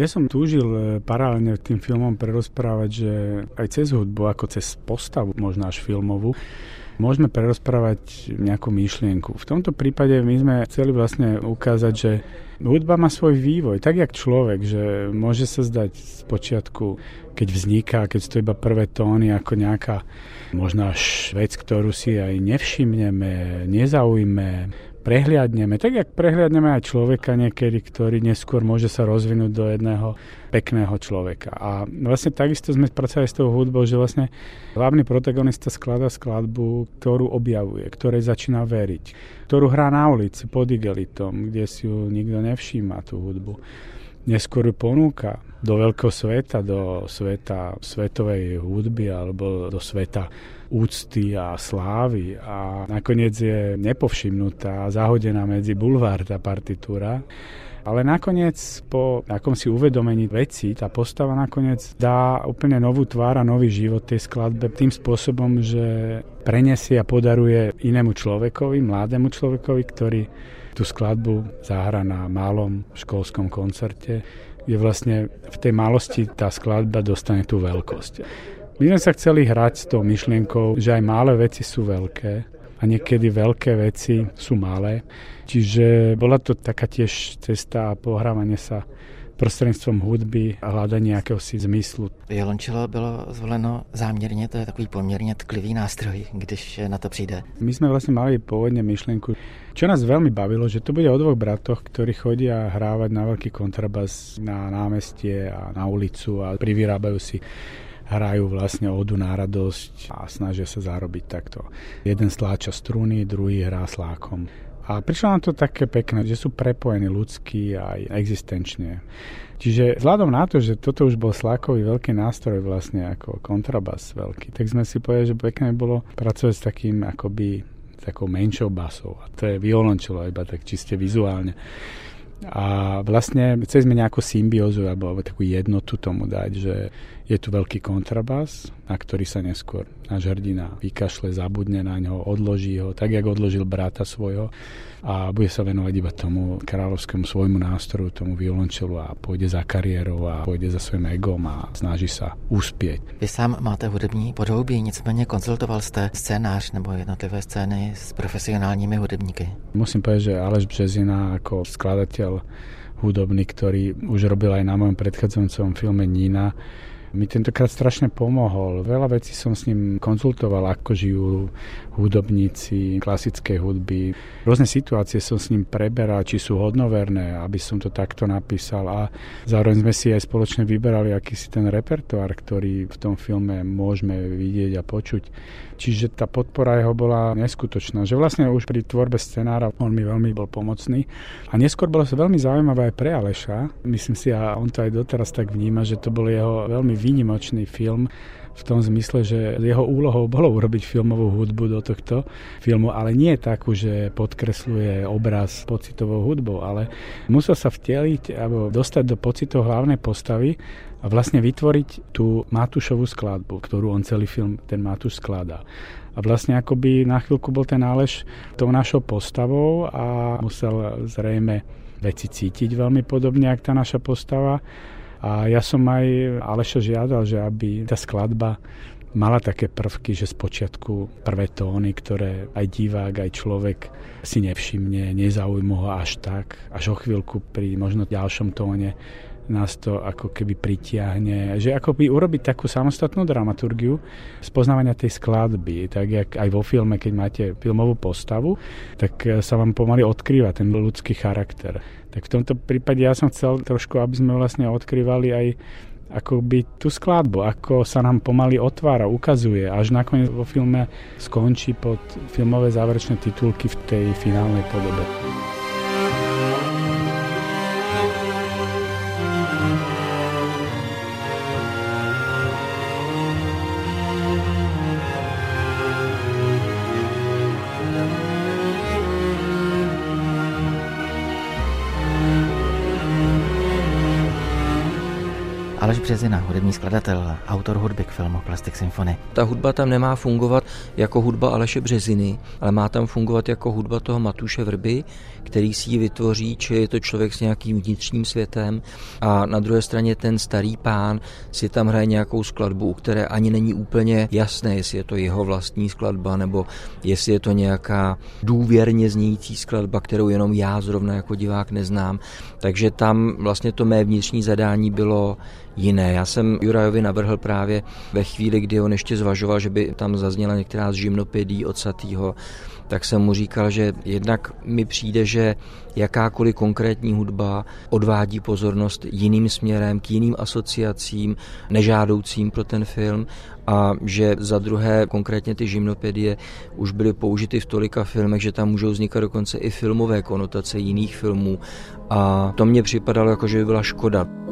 Ja som túžil e, paralelne tým filmom prerozprávať, že aj cez hudbu, ako cez postavu, možno až filmovú, môžeme prerozprávať nejakú myšlienku. V tomto prípade my sme chceli vlastne ukázať, že hudba má svoj vývoj, tak jak človek, že môže sa zdať z počiatku, keď vzniká, keď sú to iba prvé tóny, ako nejaká možno až vec, ktorú si aj nevšimneme, nezaujme, prehliadneme, tak jak prehliadneme aj človeka niekedy, ktorý neskôr môže sa rozvinúť do jedného pekného človeka. A vlastne takisto sme pracovali s tou hudbou, že vlastne hlavný protagonista sklada skladbu, ktorú objavuje, ktorej začína veriť, ktorú hrá na ulici pod igelitom, kde si ju nikto nevšíma, tú hudbu. Neskôr ju ponúka do veľkého sveta, do sveta svetovej hudby alebo do sveta úcty a slávy a nakoniec je nepovšimnutá zahodená medzi bulvár tá partitúra. Ale nakoniec po akom si uvedomení veci, tá postava nakoniec dá úplne novú tvár a nový život tej skladbe tým spôsobom, že prenesie a podaruje inému človekovi, mladému človekovi, ktorý tú skladbu zahra na malom školskom koncerte, kde vlastne v tej malosti tá skladba dostane tú veľkosť. My sme sa chceli hrať s tou myšlienkou, že aj malé veci sú veľké a niekedy veľké veci sú malé. Čiže bola to taká tiež cesta a pohrávanie sa prostřednictvím hudby a hledání si zmyslu. Violončelo bylo zvoleno záměrně, to je takový poměrně tklivý nástroj, když na to přijde. My jsme vlastně mali pôvodne myšlenku, čo nás veľmi bavilo, že to bude o dvoch bratoch, ktorí chodia hrávať na veľký kontrabas na námestie a na ulicu a privyrábajú si hrajú vlastne odu na radosť a snažia sa zarobiť takto. Jeden stláča struny, druhý hrá slákom. A prišlo nám to také pekné, že sú prepojení ľudský aj existenčne. Čiže vzhľadom na to, že toto už bol slákový veľký nástroj vlastne ako kontrabas veľký, tak sme si povedali, že pekné bolo pracovať s takým akoby takou menšou basou. A to je violončelo iba tak čiste vizuálne. A vlastne chceli sme nejakú symbiózu alebo, alebo takú jednotu tomu dať, že je tu veľký kontrabás, na ktorý sa neskôr náš hrdina vykašle, zabudne na ňo, odloží ho, tak jak odložil brata svojho a bude sa venovať iba tomu kráľovskému svojmu nástroju, tomu violončelu a pôjde za kariérou a pôjde za svojím egom a snaží sa uspieť. Vy sám máte hudební podhoubí, nicméně konzultoval jste scénář nebo jednotlivé scény s profesionálními hudebníky. Musím povedať, že Aleš Březina ako skladateľ hudobný, ktorý už robil aj na mojom predchádzajúcom filme Nina, mi tentokrát strašne pomohol. Veľa vecí som s ním konzultoval, ako žijú hudobníci klasickej hudby. Rôzne situácie som s ním preberal, či sú hodnoverné, aby som to takto napísal a zároveň sme si aj spoločne vyberali akýsi ten repertoár, ktorý v tom filme môžeme vidieť a počuť. Čiže tá podpora jeho bola neskutočná, že vlastne už pri tvorbe scenára on mi veľmi bol pomocný. A neskôr bolo veľmi zaujímavé aj pre Aleša. Myslím si, a on to aj doteraz tak vníma, že to bol jeho veľmi výnimočný film v tom zmysle, že jeho úlohou bolo urobiť filmovú hudbu do tohto filmu, ale nie takú, že podkresluje obraz pocitovou hudbou, ale musel sa vteliť alebo dostať do pocitov hlavnej postavy a vlastne vytvoriť tú Matúšovú skladbu, ktorú on celý film, ten Matúš skladá. A vlastne akoby na chvíľku bol ten Aleš tou našou postavou a musel zrejme veci cítiť veľmi podobne, ako tá naša postava. A ja som aj Aleša žiadal, že aby tá skladba mala také prvky, že z počiatku prvé tóny, ktoré aj divák, aj človek si nevšimne, nezaujímu ho až tak, až o chvíľku pri možno ďalšom tóne nás to ako keby pritiahne, že ako by urobiť takú samostatnú dramaturgiu spoznávania tej skladby, tak jak aj vo filme, keď máte filmovú postavu, tak e, sa vám pomaly odkrýva ten ľudský charakter. Tak v tomto prípade ja som chcel trošku, aby sme vlastne odkrývali aj ako by tú skladbu, ako sa nám pomaly otvára, ukazuje, až nakoniec vo filme skončí pod filmové záverečné titulky v tej finálnej podobe. Aleš Březina, hudební skladatel, autor hudby k filmu Plastic Symphony. Ta hudba tam nemá fungovat jako hudba Aleše Březiny, ale má tam fungovat jako hudba toho Matuše Vrby, který si ji vytvoří, či je to člověk s nějakým vnitřním světem a na druhé straně ten starý pán si tam hraje nějakou skladbu, u které ani není úplně jasné, jestli je to jeho vlastní skladba, nebo jestli je to nějaká důvěrně znějící skladba, kterou jenom já zrovna jako divák neznám. Takže tam vlastně to mé vnitřní zadání bylo jiné. Já jsem Jurajovi navrhl právě ve chvíli, kdy on ještě zvažoval, že by tam zazněla některá z žimnopedí od Satýho, tak jsem mu říkal, že jednak mi přijde, že jakákoliv konkrétní hudba odvádí pozornost jiným směrem, k jiným asociacím, nežádoucím pro ten film a že za druhé konkrétně ty žimnopedie už byly použity v tolika filmech, že tam můžou vznikat dokonce i filmové konotace jiných filmů a to mně připadalo jako, že by byla škoda.